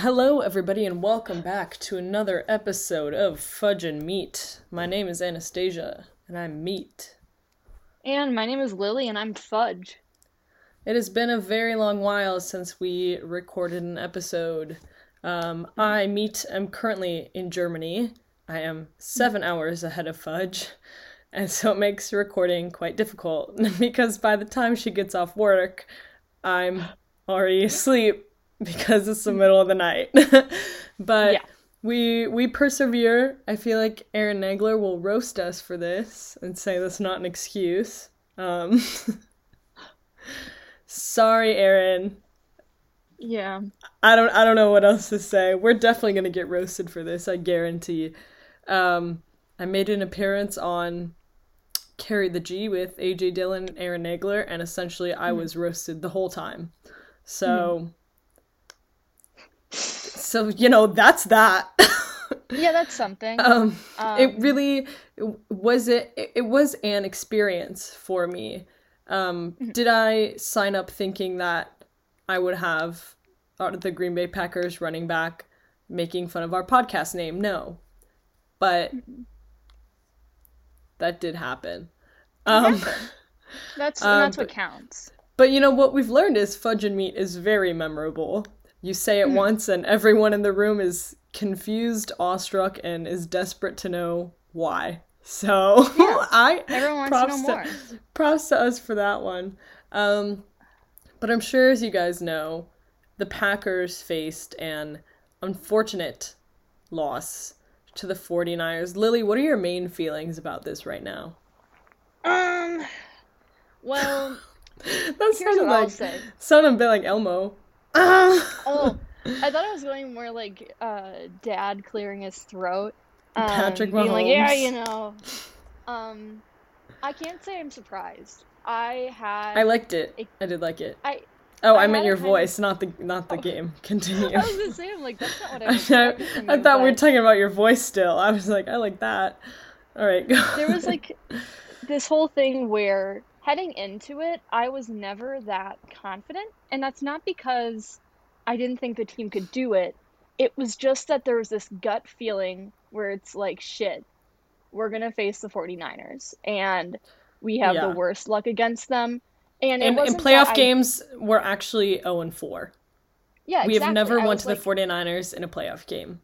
Hello, everybody, and welcome back to another episode of Fudge and Meat. My name is Anastasia, and I'm Meat. And my name is Lily, and I'm Fudge. It has been a very long while since we recorded an episode. Um, I, Meat, am currently in Germany. I am seven hours ahead of Fudge, and so it makes recording quite difficult because by the time she gets off work, I'm already asleep because it's the middle of the night. but Yeah. we we persevere. I feel like Aaron Nagler will roast us for this and say that's not an excuse. Um, sorry, Aaron. Yeah. I don't I don't know what else to say. We're definitely gonna get roasted for this. I guarantee. Um, I made an appearance on Carry the G with AJ Dillon and Aaron Nagler, and essentially I was roasted the whole time. So, so you know that's that. Yeah, that's something. um, Um, it really was it. It was an experience for me. Um, did I sign up thinking that I would have uh, the Green Bay Packers running back making fun of our podcast name? No, but that did happen. Um, that's um, that's what counts. but you know what we've learned is fudge and meat is very memorable. You say it once, and everyone in the room is confused, awestruck, and is desperate to know why. So I Everyone wants to more. props to us for that one. Um, but I'm sure, as you guys know, the Packers faced an unfortunate loss to the 49ers. Lily, what are your main feelings about this right now? Um. Well, That sounded like sounded a bit like Elmo. Oh, I thought I was going more like uh, Dad clearing his throat. Um, Patrick being like, yeah, you know. Um, I can't say I'm surprised. I had. I liked it. I did like it. I. Oh, I I, meant your kind of- voice, not the not the Oh. game. Continue. I was gonna say, I'm like, that's not what I I, I you, thought we were talking about your voice still. I was like, I like that. All right, go. there was like this whole thing where heading into it, I was never that confident. And that's not because I didn't think the team could do it. It was just that there was this gut feeling where it's like, shit, we're going to face the 49ers. And we have Yeah. the worst luck against them. And it in, in wasn't that playoff I- games, we're actually 0 and 4. yeah, We have never I won to like, the 49ers in a playoff game.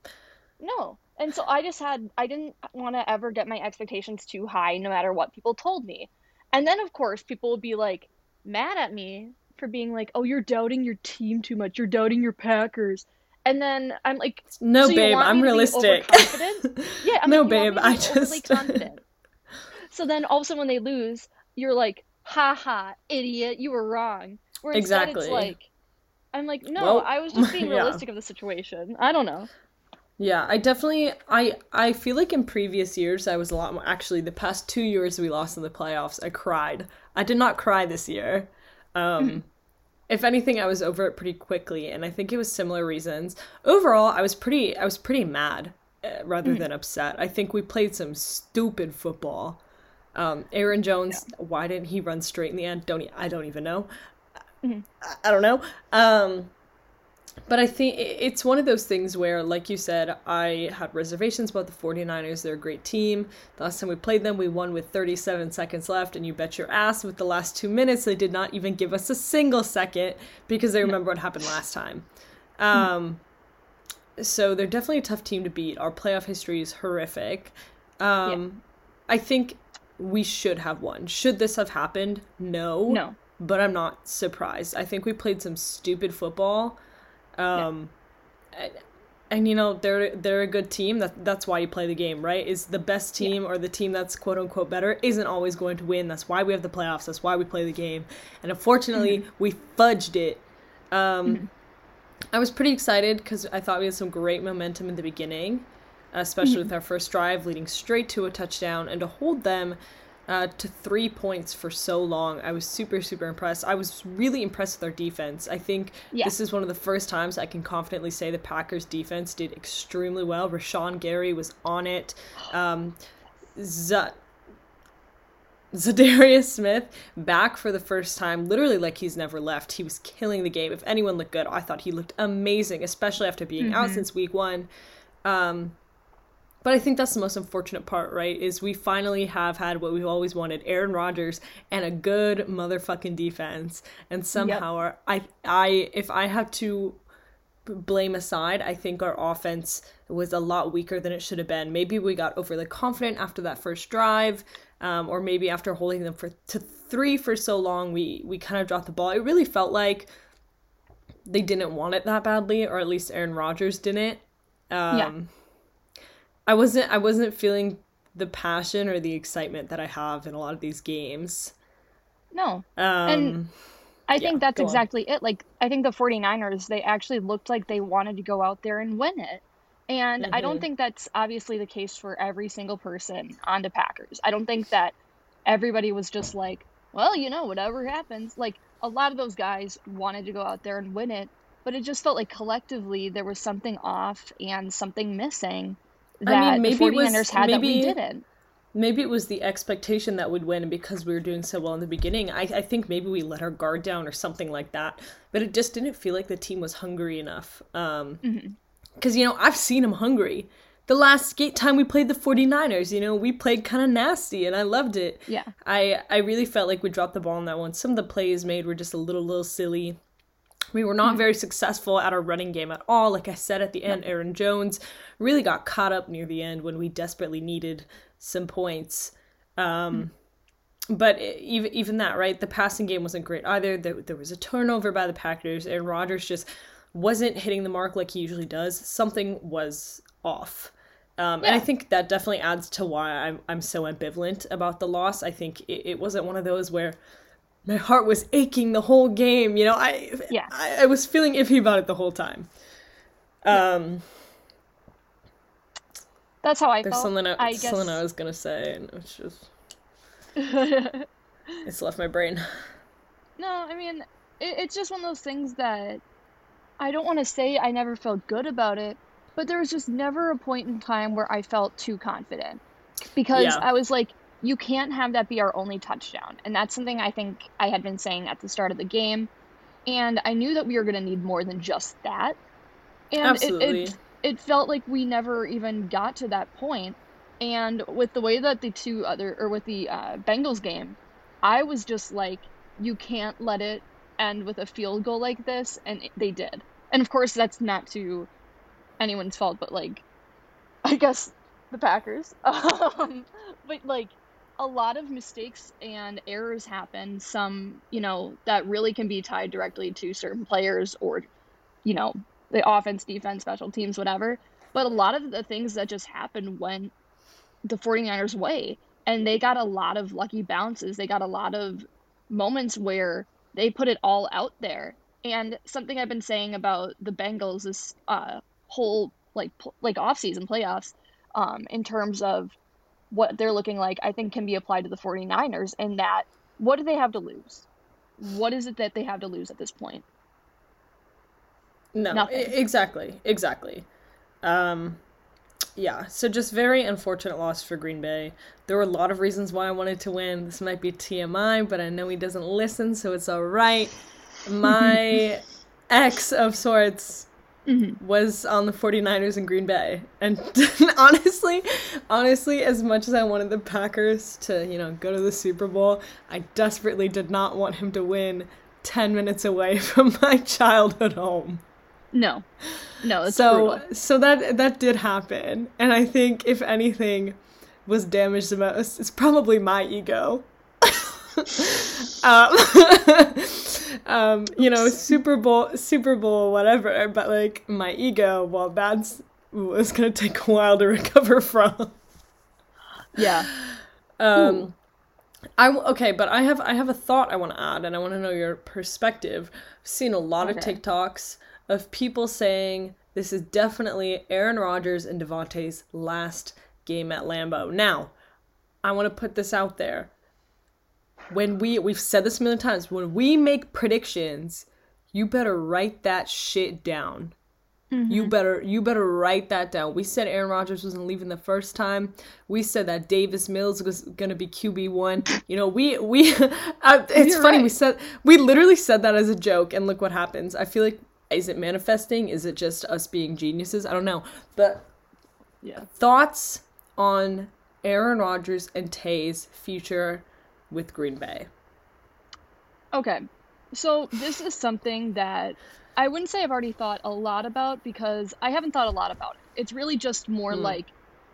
No. And so I just had, I didn't want to ever get my expectations too high, no matter what people told me. And then, of course, people would be like mad at me for being like, oh, you're doubting your team too much. You're doubting your Packers. And then I'm like, No, so babe, I'm me to be realistic. yeah, I'm no, like, babe, want me to I just. confident. So then all of a sudden when they lose, you're like, ha ha, idiot, you were wrong. Where Exactly. it's like, I'm like, no, Well, I was just being yeah. realistic of the situation. I don't know. Yeah, I definitely I I feel like in previous years I was a lot more actually the past 2 years we lost in the playoffs I cried. I did not cry this year. Um if anything I was over it pretty quickly and I think it was similar reasons. Overall, I was pretty I was pretty mad uh, rather than upset. I think we played some stupid football. Um Aaron Jones, why didn't he run straight in the end? Don't I don't even know. I, I don't know. Um but I think it's one of those things where, like you said, I had reservations about the 49ers. They're a great team. The last time we played them, we won with 37 seconds left, and you bet your ass with the last two minutes, they did not even give us a single second because they remember what happened last time. Um, so they're definitely a tough team to beat. Our playoff history is horrific. Um, I think we should have won. Should this have happened? No No. but I'm not surprised. I think we played some stupid football. Um and, and you know, they're they're a good team. That that's why you play the game, right? Is the best team or the team that's quote unquote better isn't always going to win. That's why we have the playoffs. That's why we play the game. And unfortunately, we fudged it. Um I was pretty excited cuz I thought we had some great momentum in the beginning, especially with our first drive leading straight to a touchdown and to hold them uh, to three points for so long. I was super, super impressed. I was really impressed with our defense. I think Yeah. this is one of the first times I can confidently say the Packers defense did extremely well. Rashan Gary was on it. Um, Z- Za'Darius Smith back for the first time, literally like he's never left. He was killing the game. If anyone looked good, I thought he looked amazing, especially after being mm-hmm. out since week one. Um, but I think that's the most unfortunate part, right? Is we finally have had what we've always wanted: Aaron Rodgers and a good motherfucking defense. And somehow, yep. I, I, if I have to blame aside, I think our offense was a lot weaker than it should have been. Maybe we got overly confident after that first drive, um, or maybe after holding them for to three for so long, we we kind of dropped the ball. It really felt like they didn't want it that badly, or at least Aaron Rodgers didn't. Um, yeah I wasn't I wasn't feeling the passion or the excitement that I have in a lot of these games. No. Um, and I think yeah, that's exactly on. it. Like I think the 49ers they actually looked like they wanted to go out there and win it. And mm-hmm. I don't mm-hmm. think that's obviously the case for every single person on the Packers. I don't think that everybody was just like, well, you know, whatever happens. Like a lot of those guys wanted to go out there and win it, but it just felt like collectively there was something off and something missing that I mean, maybe the 49ers was, had maybe, that we didn't. Maybe it was the expectation that we'd win because we were doing so well in the beginning. I, I think maybe we let our guard down or something like that. But it just didn't feel like the team was hungry enough. Um, because mm-hmm. you know I've seen them hungry. The last gate time we played the 49ers, you know, we played kind of nasty and I loved it. Yeah. I I really felt like we dropped the ball on that one. Some of the plays made were just a little little silly. We were not mm-hmm. very successful at our running game at all. Like I said at the end, Aaron Jones really got caught up near the end when we desperately needed some points. Um, mm-hmm. But even even that, right? The passing game wasn't great either. There, there was a turnover by the Packers, and Rodgers just wasn't hitting the mark like he usually does. Something was off. Um, yeah. And I think that definitely adds to why I'm, I'm so ambivalent about the loss. I think it, it wasn't one of those where my heart was aching the whole game. You know, I yeah, I, I was feeling iffy about it the whole time. Um, that's how I there's felt. something I, I guess... something I was gonna say, and it's just it's left my brain. No, I mean, it, it's just one of those things that I don't want to say I never felt good about it, but there was just never a point in time where I felt too confident because yeah. I was like you can't have that be our only touchdown. And that's something I think I had been saying at the start of the game. And I knew that we were going to need more than just that. And Absolutely. It, it, it felt like we never even got to that point. And with the way that the two other, or with the uh, Bengals game, I was just like, you can't let it end with a field goal like this. And they did. And of course, that's not to anyone's fault, but like, I guess the Packers. Um, but like, a lot of mistakes and errors happen. Some, you know, that really can be tied directly to certain players or, you know, the offense, defense, special teams, whatever. But a lot of the things that just happened went the 49ers' way. And they got a lot of lucky bounces. They got a lot of moments where they put it all out there. And something I've been saying about the Bengals this uh, whole like like off season playoffs, um, in terms of what they're looking like, I think can be applied to the 49ers in that what do they have to lose? What is it that they have to lose at this point? No, Nothing. exactly, exactly. Um, yeah, so just very unfortunate loss for Green Bay. There were a lot of reasons why I wanted to win. This might be TMI, but I know he doesn't listen, so it's all right. My ex of sorts mm-hmm. was on the 49ers in Green Bay. And honestly, honestly, as much as I wanted the Packers to, you know, go to the Super Bowl, I desperately did not want him to win 10 minutes away from my childhood home. No. No, so brutal. so that that did happen. And I think if anything was damaged the most, it's probably my ego. um, um, you know, Super Bowl, Super Bowl, whatever. But like my ego, well, that's was gonna take a while to recover from. Yeah. Um, Ooh. I okay, but I have I have a thought I want to add, and I want to know your perspective. I've seen a lot okay. of TikToks of people saying this is definitely Aaron Rodgers and Davante's last game at Lambeau. Now, I want to put this out there when we we've said this a million times when we make predictions you better write that shit down Mm-hmm. You better you better write that down. We said Aaron Rodgers wasn't leaving the first time. We said that Davis Mills was going to be QB one. You know, we we uh, it's You're funny right. we said we literally said that as a joke, and look what happens. I feel like is it manifesting? Is it just us being geniuses? I don't know. But yeah, thoughts on Aaron Rodgers and Tay's future with Green Bay. Okay, so this is something that I wouldn't say I've already thought a lot about because I haven't thought a lot about it. It's really just more mm. like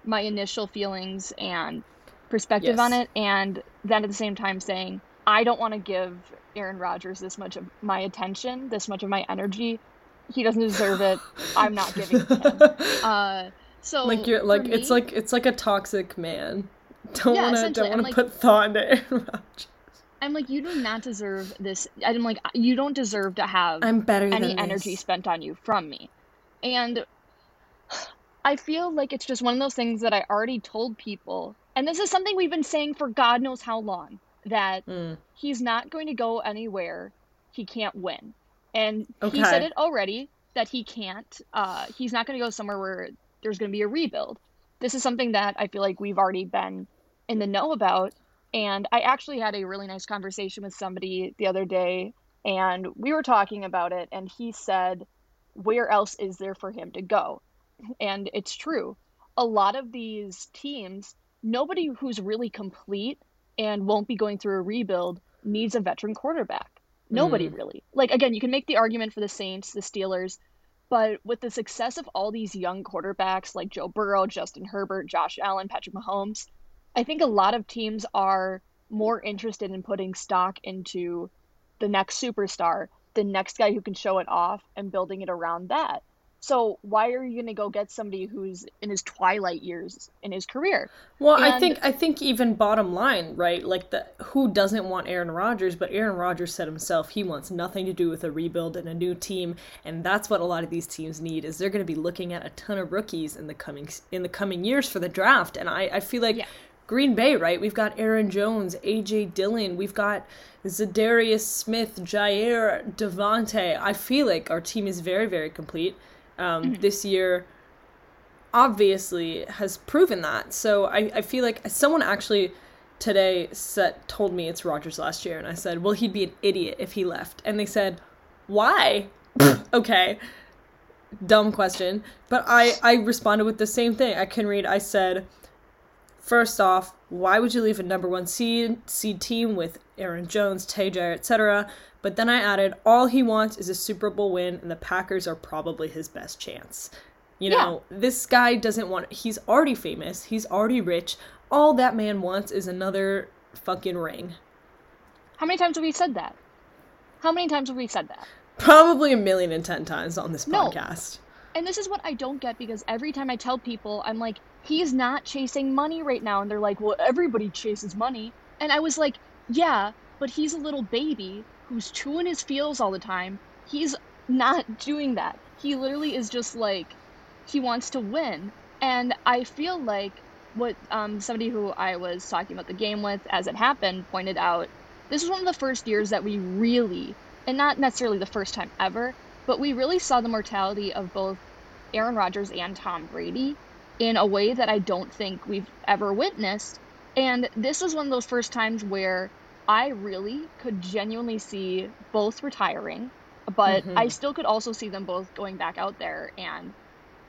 my initial feelings and perspective yes. on it, and then at the same time saying, I don't want to give Aaron Rodgers this much of my attention, this much of my energy. He doesn't deserve it. I'm not giving it to him. Uh, so like you're like me, it's like it's like a toxic man. Don't yeah, wanna don't wanna like, put thought into Aaron Rodgers. I'm like, you do not deserve this. I'm like, you don't deserve to have I'm better any energy spent on you from me. And I feel like it's just one of those things that I already told people. And this is something we've been saying for God knows how long that mm. he's not going to go anywhere he can't win. And okay. he said it already that he can't. Uh, he's not going to go somewhere where there's going to be a rebuild. This is something that I feel like we've already been in the know about. And I actually had a really nice conversation with somebody the other day, and we were talking about it, and he said, Where else is there for him to go? And it's true. A lot of these teams, nobody who's really complete and won't be going through a rebuild needs a veteran quarterback. Nobody mm. really. Like, again, you can make the argument for the Saints, the Steelers, but with the success of all these young quarterbacks like Joe Burrow, Justin Herbert, Josh Allen, Patrick Mahomes, I think a lot of teams are more interested in putting stock into the next superstar, the next guy who can show it off, and building it around that. So why are you going to go get somebody who's in his twilight years in his career? Well, and... I think I think even bottom line, right? Like the who doesn't want Aaron Rodgers, but Aaron Rodgers said himself he wants nothing to do with a rebuild and a new team, and that's what a lot of these teams need is they're going to be looking at a ton of rookies in the coming in the coming years for the draft, and I I feel like yeah. Green Bay, right? We've got Aaron Jones, AJ Dillon, we've got Za'Darius Smith, Jaire Davante. I feel like our team is very, very complete. Um, mm-hmm. This year, obviously, has proven that. So I, I feel like someone actually today said told me it's Rodgers last year, and I said, well, he'd be an idiot if he left, and they said, why? okay, dumb question, but I I responded with the same thing. I can read. I said First off, why would you leave a number one seed seed team with Aaron Jones, Tay etc.? But then I added, all he wants is a Super Bowl win, and the Packers are probably his best chance. You know, yeah. this guy doesn't want. He's already famous. He's already rich. All that man wants is another fucking ring. How many times have we said that? How many times have we said that? Probably a million and ten times on this podcast. no. podcast. And this is what I don't get because every time I tell people, I'm like, he's not chasing money right now. And they're like, well, everybody chases money. And I was like, yeah, but he's a little baby who's chewing his feels all the time. He's not doing that. He literally is just like, he wants to win. And I feel like what um, somebody who I was talking about the game with as it happened pointed out this was one of the first years that we really, and not necessarily the first time ever, but we really saw the mortality of both Aaron Rodgers and Tom Brady in a way that I don't think we've ever witnessed. And this was one of those first times where I really could genuinely see both retiring, but mm-hmm. I still could also see them both going back out there and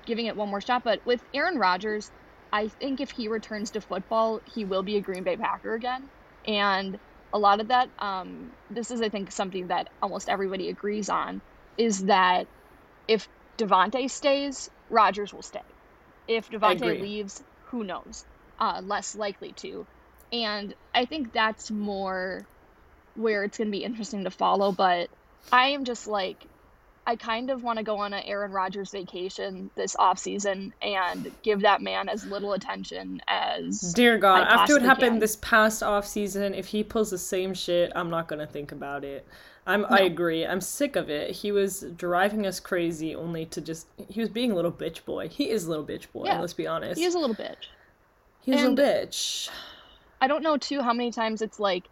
giving it one more shot. But with Aaron Rodgers, I think if he returns to football, he will be a Green Bay Packer again. And a lot of that, um, this is, I think, something that almost everybody agrees on, is that if Davante stays, Rodgers will stay. If Davante leaves, who knows? Uh, less likely to. And I think that's more where it's going to be interesting to follow. But I am just like, I kind of want to go on an Aaron Rodgers vacation this off season and give that man as little attention as. Dear God, after what happened can. this past off season, if he pulls the same shit, I'm not going to think about it. I'm no. I agree. I'm sick of it. He was driving us crazy only to just he was being a little bitch boy. He is a little bitch boy, yeah. let's be honest. He is a little bitch. He's and a bitch. I don't know too how many times it's like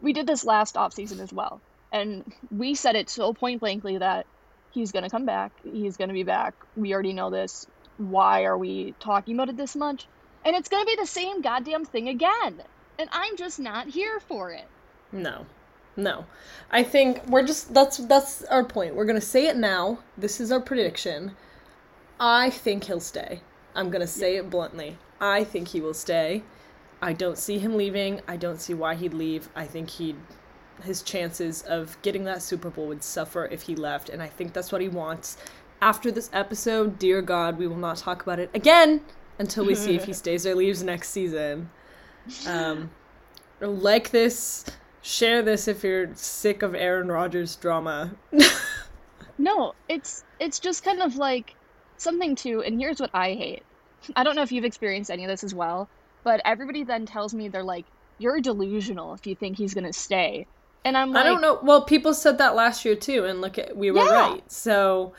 we did this last off season as well. And we said it so point blankly that he's going to come back. He's going to be back. We already know this. Why are we talking about it this much? And it's going to be the same goddamn thing again. And I'm just not here for it. No. No. I think we're just that's that's our point. We're going to say it now. This is our prediction. I think he'll stay. I'm going to say it bluntly. I think he will stay. I don't see him leaving. I don't see why he'd leave. I think he'd his chances of getting that Super Bowl would suffer if he left, and I think that's what he wants. After this episode, dear God, we will not talk about it again until we see if he stays or leaves next season. Um, like this, share this if you're sick of Aaron Rodgers drama. no, it's it's just kind of like something to, and here's what I hate. I don't know if you've experienced any of this as well, but everybody then tells me they're like, "You're delusional if you think he's gonna stay." And I'm like, I don't know. Well, people said that last year too, and look at we were yeah. right. So,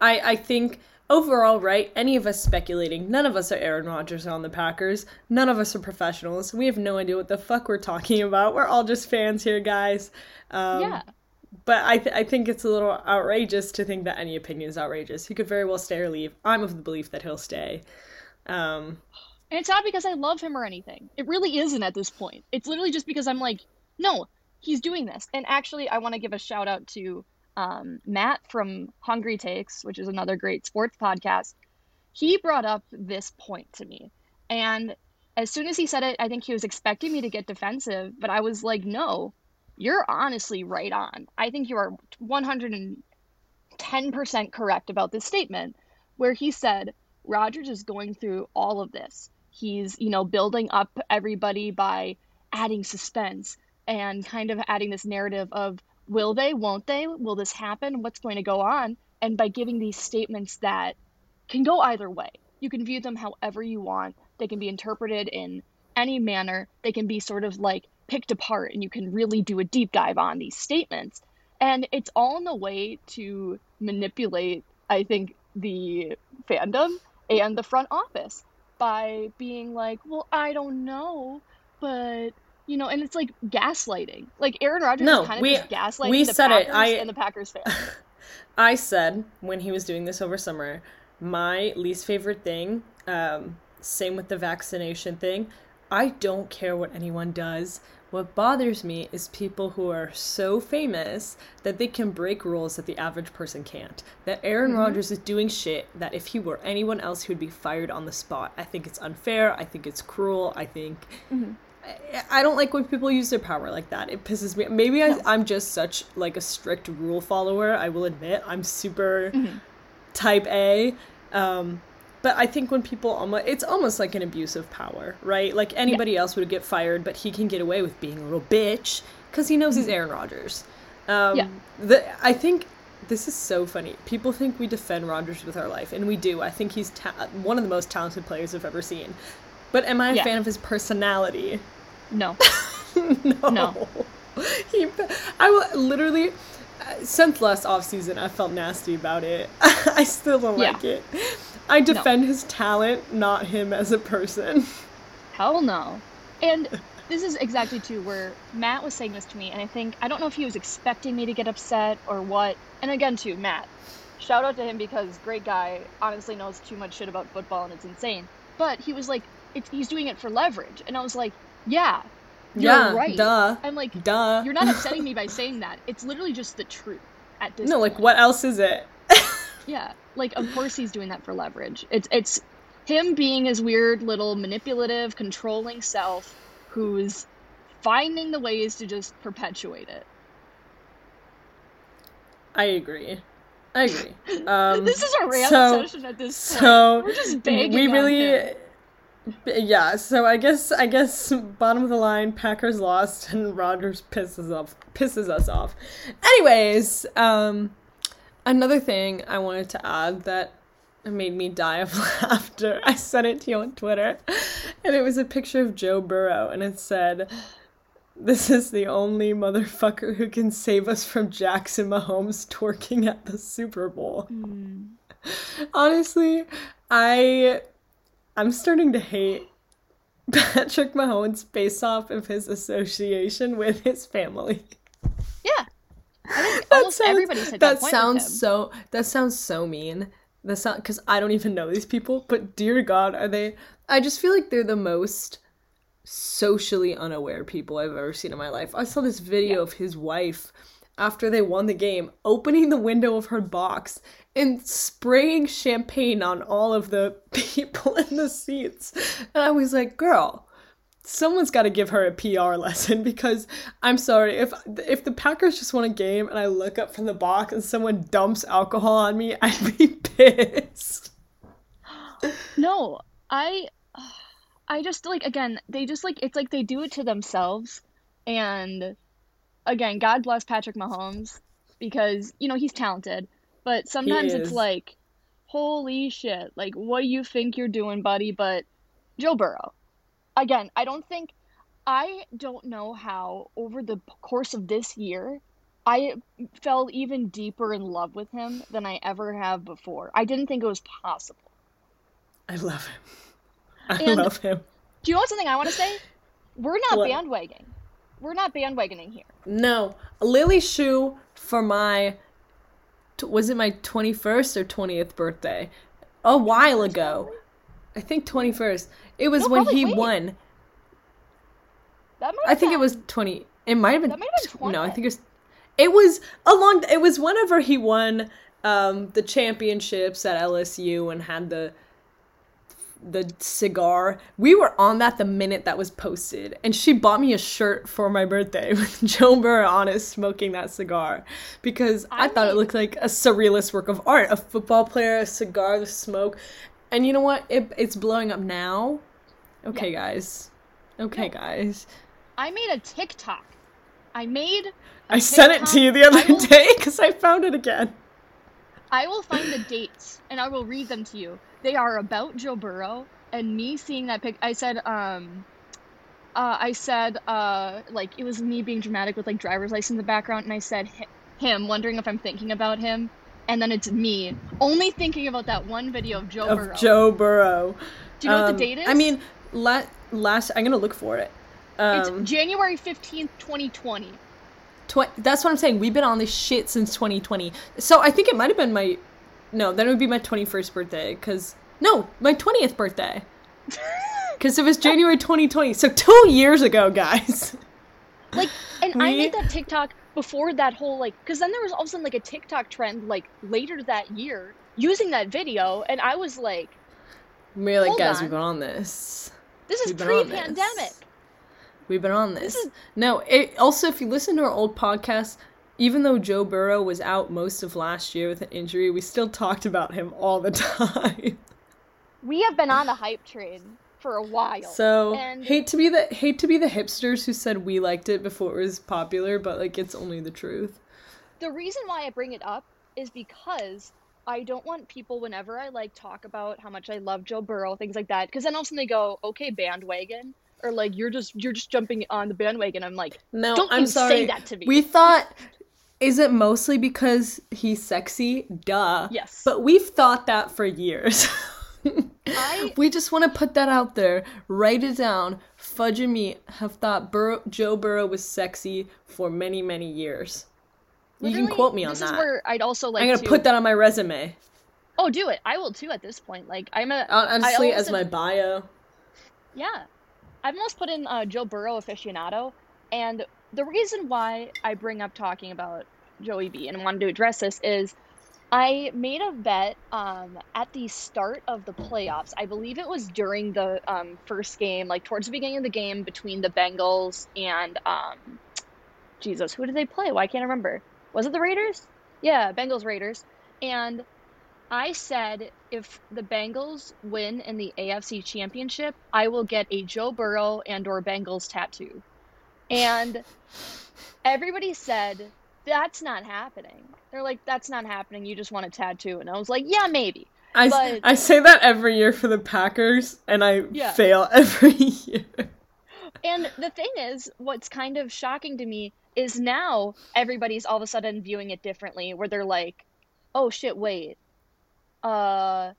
I I think overall, right? Any of us speculating. None of us are Aaron Rodgers on the Packers. None of us are professionals. We have no idea what the fuck we're talking about. We're all just fans here, guys. Um, yeah. But I, th- I think it's a little outrageous to think that any opinion is outrageous. He could very well stay or leave. I'm of the belief that he'll stay. Um, and it's not because I love him or anything. It really isn't at this point. It's literally just because I'm like, no, he's doing this. And actually, I want to give a shout out to um, Matt from Hungry Takes, which is another great sports podcast. He brought up this point to me. And as soon as he said it, I think he was expecting me to get defensive, but I was like, no, you're honestly right on. I think you are 110% correct about this statement, where he said, Rodgers is going through all of this. He's, you know, building up everybody by adding suspense, and kind of adding this narrative of will they, won't they, will this happen, what's going to go on, and by giving these statements that can go either way. You can view them however you want. They can be interpreted in any manner. They can be sort of like picked apart, and you can really do a deep dive on these statements. And it's all in the way to manipulate, I think, the fandom and the front office by being like, well, I don't know, you know, and it's like gaslighting. Like Aaron Rodgers no, is kind of we, just gaslighting we the said Packers it. I, and the Packers fans. I said when he was doing this over summer, my least favorite thing, um, same with the vaccination thing, I don't care what anyone does. What bothers me is people who are so famous that they can break rules that the average person can't. That Aaron mm-hmm. Rodgers is doing shit that if he were anyone else, he would be fired on the spot. I think it's unfair. I think it's cruel. I think mm-hmm. I don't like when people use their power like that. It pisses me. Maybe I, am just such like a strict rule follower. I will admit I'm super mm-hmm. type A. Um, but I think when people almost, it's almost like an abuse of power, right? Like anybody yeah. else would get fired, but he can get away with being a little bitch because he knows mm-hmm. he's Aaron Rodgers. Um, yeah. The, I think this is so funny. People think we defend Rodgers with our life, and we do. I think he's ta- one of the most talented players I've ever seen. But am I a yeah. fan of his personality? No. no. No. He, I literally, uh, since last off season, I felt nasty about it. I still don't yeah. like it. I defend no. his talent, not him as a person. Hell no. And this is exactly too where Matt was saying this to me, and I think I don't know if he was expecting me to get upset or what. And again, too, Matt, shout out to him because great guy, honestly knows too much shit about football and it's insane. But he was like, it's, he's doing it for leverage, and I was like, yeah. You're yeah, right. Duh. I'm like, duh. You're not upsetting me by saying that. It's literally just the truth at this. No, point. like what else is it? yeah, like of course he's doing that for leverage. It's it's him being his weird little manipulative, controlling self, who's finding the ways to just perpetuate it. I agree. I agree. Um, this is a rant so, session at this point. So We're just begging. We really yeah, so I guess I guess bottom of the line, Packers lost and Rodgers pisses off pisses us off. Anyways, um another thing I wanted to add that made me die of laughter. I sent it to you on Twitter. And it was a picture of Joe Burrow and it said this is the only motherfucker who can save us from Jackson Mahomes twerking at the Super Bowl. Mm. Honestly, I I'm starting to hate Patrick Mahomes based off of his association with his family. Yeah. I think almost sounds- that, that sounds so that sounds so mean that sound because i don't even know these people but dear god are they i just feel like they're the most socially unaware people i've ever seen in my life i saw this video of his wife after they won the game opening the window of her box and spraying champagne on all of the people in the seats. And i was like girl someone's got to give her a PR lesson because I'm sorry if if the Packers just won a game and I look up from the box and someone dumps alcohol on me, I'd be pissed. No, I I just like again, they just like it's like they do it to themselves. And again, God bless Patrick Mahomes because you know he's talented, but sometimes it's like holy shit, like what do you think you're doing, buddy? But Joe Burrow. Again, I don't think I don't know how over the course of this year I fell even deeper in love with him than I ever have before. I didn't think it was possible. I love him. I And- love him. Do you know something I want to say? We're not What? bandwagoning. We're not bandwagoning here. No, Lily Shoe for my was it my 21st or 20th birthday? A while ago. I think 21st. It was No, when he wait. won. That might I think it was 20. It might have been, That might have been tw- No, I think it was it was a long it was whenever he won um the championships at LSU and had the the cigar. We were on that the minute that was posted, and she bought me a shirt for my birthday with Joe Burrow on it smoking that cigar because I, I thought it looked like a surrealist work of art. A football player, a cigar, the smoke, and you know what? It, it's blowing up now. Okay, guys. Okay, guys. I made a TikTok. I made. a I sent it to you the other day because I found it again. I will find the dates and I will read them to you. They are about Joe Burrow and me seeing that pic. I said, um, uh, I said, uh, like it was me being dramatic with like driver's license in the background, and I said him, wondering if I'm thinking about him, and then it's me only thinking about that one video of Joe Of Burrow. Joe Burrow. Do you know what Um, the date is? I mean, la- last. I'm gonna look for it. it's Um, January fifteenth, twenty twenty. Tw- that's what I'm saying. We've been on this shit since 2020. So I think it might have been my. No, then it would be my 21st birthday. Because. No, my 20th birthday. Because it was January 2020. So two years ago, guys. Like, and I We- made that TikTok before that whole like, because then there was all of a sudden like a TikTok trend like later that year using that video, and I was like, We're like, guys, on. we've been on this. this is We've been on pre-pandemic. this. We've been on this. is- No, it, also, if you listen to our old podcast, even though Joe Burrow was out most of last year with an injury, we still talked about him all the time. We have been on the hype train for a while. So And- hate to be the hate to be the hipsters who said we liked it before it was popular, but like it's only the truth. the reason why I bring it up is because I don't want people whenever I like talk about how much I love Joe Burrow, things like that, because then all of a sudden they go, okay, bandwagon. Or like you're just you're just jumping on the bandwagon. I'm like, No, Don't I'm sorry. say that to me. We thought is it mostly because he's sexy? Duh. Yes. But we've thought that for years. I- we just want to put that out there. Write it down. Fudge and me have thought Burrow, Joe Burrow was sexy for many, many years. you can quote me on this that. is where I'd also like I'm gonna to put that on my resume. Oh, do it. I will too at this point. Like I'm a Honestly, as my bio. Yeah. I've almost put in uh, Joe Burrow aficionado, and the reason why I bring up talking about Joey B and wanted to address this is I made a bet um, at the start of the playoffs. I believe it was during the um, first game, like towards the beginning of the game between the Bengals and um, Jesus, who did they play? Why can't I remember? Was it the Raiders? Yeah, Bengals Raiders. And I said if the Bengals win in the AFC Championship, I will get a Joe Burrow and or Bengals tattoo. And everybody said that's not happening. They're like that's not happening. You just want a tattoo. And I was like, yeah, maybe. I, But- I say that every year for the Packers, and I Yeah. fail every year. And the thing is, what's kind of shocking to me is now everybody's all of a sudden viewing it differently, where they're like, "Oh shit, wait," uh,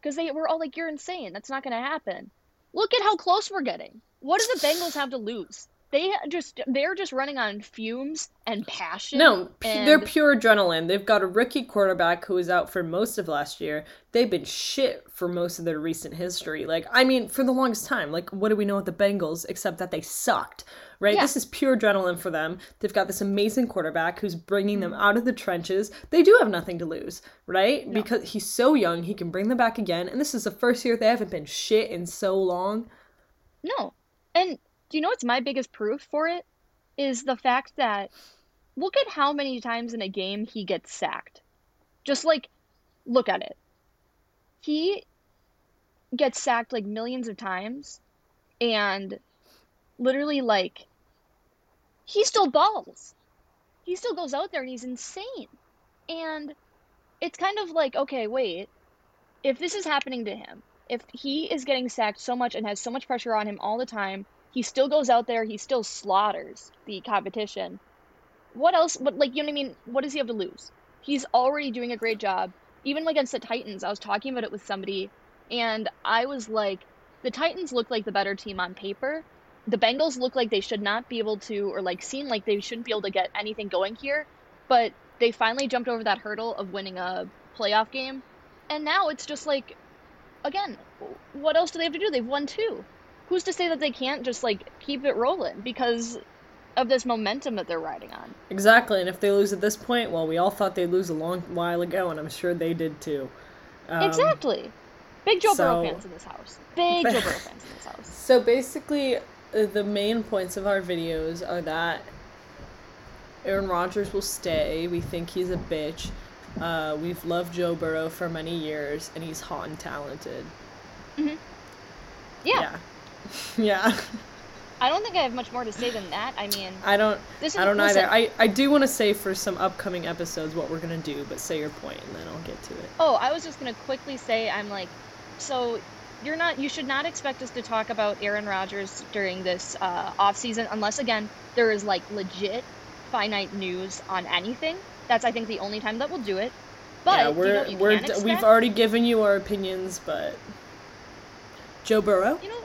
because they were all like, "You're insane. That's not gonna happen." Look at how close we're getting. What do the Bengals have to lose? They just they're just running on fumes and passion. No, and they're pure adrenaline. They've got a rookie quarterback who was out for most of last year. They've been shit for most of their recent history. Like, I mean, for the longest time. Like, what do we know with the Bengals except that they sucked, right? Yeah. This is pure adrenaline for them. They've got this amazing quarterback who's bringing them mm-hmm. out of the trenches. They do have nothing to lose, right? Because he's so young, he can bring them back again. And this is the first year they haven't been shit in so long. no. And do you know what's my biggest proof for it? Is the fact that look at how many times in a game he gets sacked. Just like look at it. He gets sacked like millions of times and literally like he still balls. He still goes out there and he's insane. And it's kind of like, okay, wait. If this is happening to him, if he is getting sacked so much and has so much pressure on him all the time, he still goes out there, he still slaughters the competition. What else? What like you know what I mean? What does he have to lose? He's already doing a great job. Even against the Titans, I was talking about it with somebody, and I was like, the Titans look like the better team on paper. The Bengals look like they should not be able to, or like seem like they shouldn't be able to get anything going here. But they finally jumped over that hurdle of winning a playoff game, and now it's just like, again, what else do they have to do? They've won two. Who's to say that they can't just like keep it rolling because of this momentum that they're riding on? Exactly. And if they lose at this point, well, we all thought they'd lose a long while ago, and I'm sure they did too. Um, exactly. Big Joe Burrow fans in this house. Big Joe Burrow fans in this house. So basically, uh, the main points of our videos are that Aaron Rodgers will stay. We think he's a bitch. Uh, we've loved Joe Burrow for many years, and he's hot and talented. Yeah. Yeah. yeah. I don't think I have much more to say than that. I mean, I don't. This is- I don't listen. either. I, I do want to say for some upcoming episodes what we're gonna do, but say your point and then I'll get to it. oh, I was just gonna quickly say, I'm like, so you're not, you should not expect us to talk about Aaron Rodgers during this uh, off season, unless again there is like legit finite news on anything. That's I think the only time that we'll do it. But yeah, do you know we're what you we're can d- we've already given you our opinions, but Joe Burrow. you know,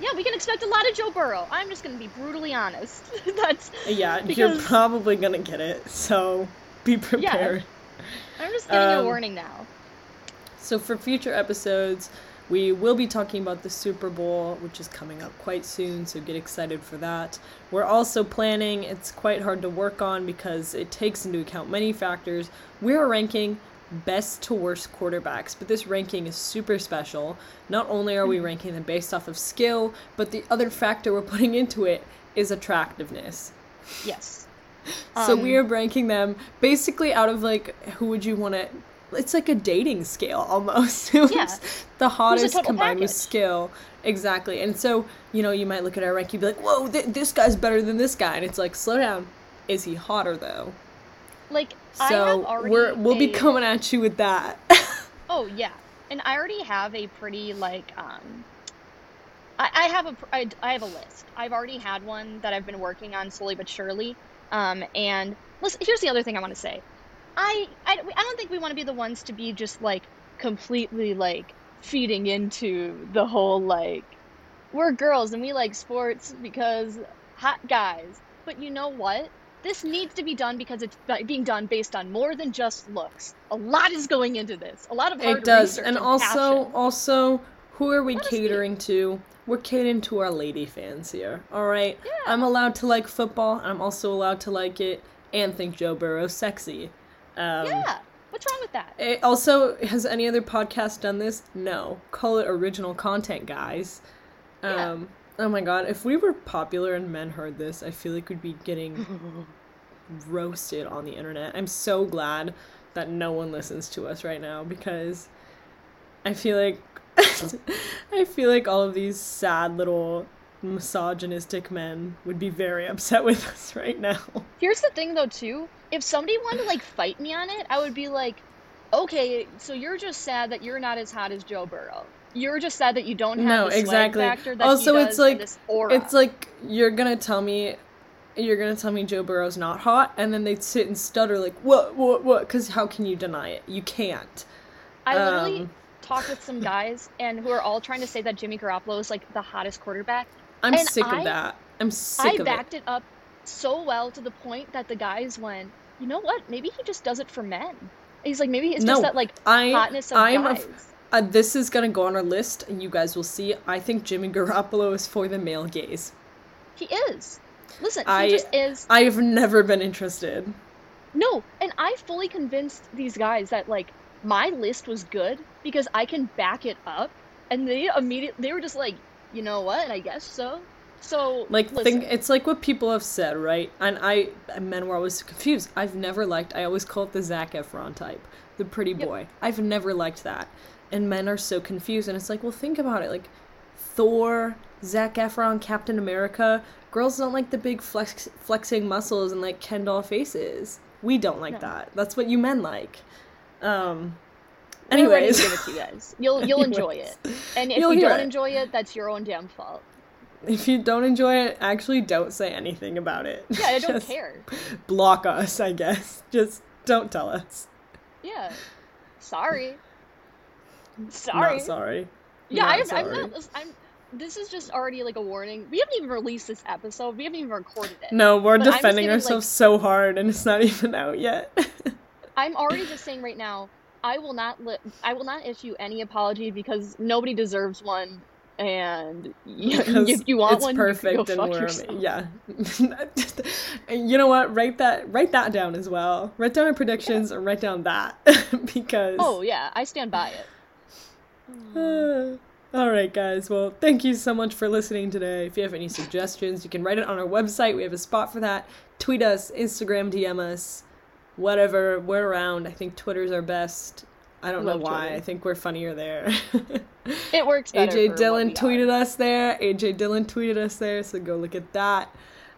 yeah, we can expect a lot of Joe Burrow. I'm just gonna be brutally honest. That's Yeah, you're probably gonna get it, so be prepared. I'm just giving you a Um, warning now. So for future episodes, we will be talking about the Super Bowl, which is coming up quite soon, so get excited for that. We're also planning, it's quite hard to work on because it takes into account many factors. We're ranking best to worst quarterbacks, but this ranking is super special. Not only are we ranking them based off of skill, but the other factor we're putting into it is attractiveness. Yes. So Um, we are ranking them basically out of like who would you want to? It's like a dating scale almost. Yeah. the hottest combined with skill. Exactly. And so you know you might look at our rank, you'd be like, "Whoa, th- this guy's better than this guy," and it's like, slow down. Is he hotter though? Like I have So already we're we'll be coming at you with that. Oh yeah, and I already have a pretty like um. I, I have a I, I have a list. I've already had one that I've been working on slowly but surely. Um, and listen, here's the other thing I want to say. I, I I don't think we want to be the ones to be just like completely like feeding into the whole like we're girls and we like sports because hot guys. But you know what? This needs to be done because it's being done based on more than just looks. A lot is going into this. A lot of hard it does, research and also passion. also who are we Let catering to? We're catering to our lady fans here. All right. Yeah. I'm allowed to like football, and I'm also allowed to like it and think Joe Burrow's sexy. Um, yeah. What's wrong with that? It also, has any other podcast done this? No. Call it original content, guys. Yeah. Um, oh my god, if we were popular and men heard this, I feel like we'd be getting roasted on the internet. I'm so glad that no one listens to us right now because I feel like I feel like all of these sad little misogynistic men would be very upset with us right now. Here's the thing though too. If somebody wanted to like fight me on it, I would be like, okay, so you're just sad that you're not as hot as Joe Burrow. You're just sad that you don't have No, the exactly. factor that Also, it's like- and this aura. It's like you're gonna tell me, you're gonna tell me Joe Burrow's not hot, and then they'd sit and stutter like, "What? What? What?" Because how can you deny it? You can't. I literally um, talked with some guys and who are all trying to say that Jimmy Garoppolo is like the hottest quarterback. I'm And sick I- of that. I'm sick I of backed it. up so well to the point that the guys went, you know what? Maybe he just does it for men. He's like, maybe it's No, just that like I hotness of I'm a- guys. uh, this is gonna go on our list, and you guys will see. I think Jimmy Garoppolo is for the male gaze. He is. Listen, I- just is. I've never been interested. No, and I fully convinced these guys that like my list was good because I can back it up, and they immediately they were just like, you know what? I guess so. So Like listen, think it's like what people have said, right? And I men were always confused. I've never liked I always call it the Zac Efron type, the pretty Yep. boy. I've never liked that. And men are so confused and it's like, well think about it. Like Thor, Zac Efron, Captain America, girls don't like the big flex flexing muscles and like Ken doll faces. We don't like No. that. That's what you men like. Um anyways, give it to you guys. You'll you'll enjoy it, and if You'll you don't it. enjoy it, that's your own damn fault. if you don't enjoy it, actually don't say anything about it. Yeah, I don't care. Block us, I guess. Just don't tell us. Yeah, sorry. Sorry. Not sorry. Yeah, Not I'm, I'm not. I'm. This is just already like a warning. We haven't even released this episode. We haven't even recorded it. No, we're But defending giving, like- ourselves so hard and it's not even out yet. I'm already just saying right now. I will not. Li- I will not issue any apology because nobody deserves one. And y- if you want it's one, perfect you and yourself. yeah. you know what? Write that write that down as well. Write down our predictions and write down that because Oh yeah, I stand by it. All right, guys. Well, thank you so much for listening today. If you have any suggestions, you can write it on our website. We have a spot for that. Tweet us, Instagram, DM us, whatever. We're around. I think Twitter's our best. I don't know why. Twitter. I think we're funnier there. It works. AJ for what Dillon we are. tweeted us there. AJ Dillon tweeted us there, so go look at that.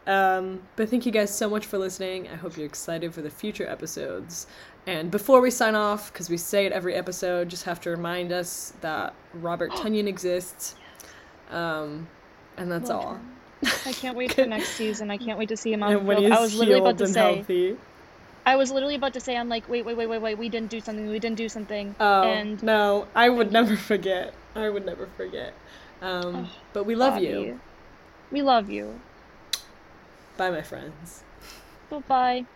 Um, but thank you guys so much for listening. I hope you're excited for the future episodes. And before we sign off, because we say it every episode, just have to remind us that Robert Tonyan exists. Um, and that's Love all. him. I can't wait for next season. I can't wait to see him on the And when field. I was literally about to say. healthy. I was literally about to say. I'm like, wait, wait, wait, wait, wait. We didn't do something. We didn't do something. Oh and no, I would never forget. I would never forget. Um, Oh, but we love Bobby, you. We love you. Bye, my friends. Bye bye.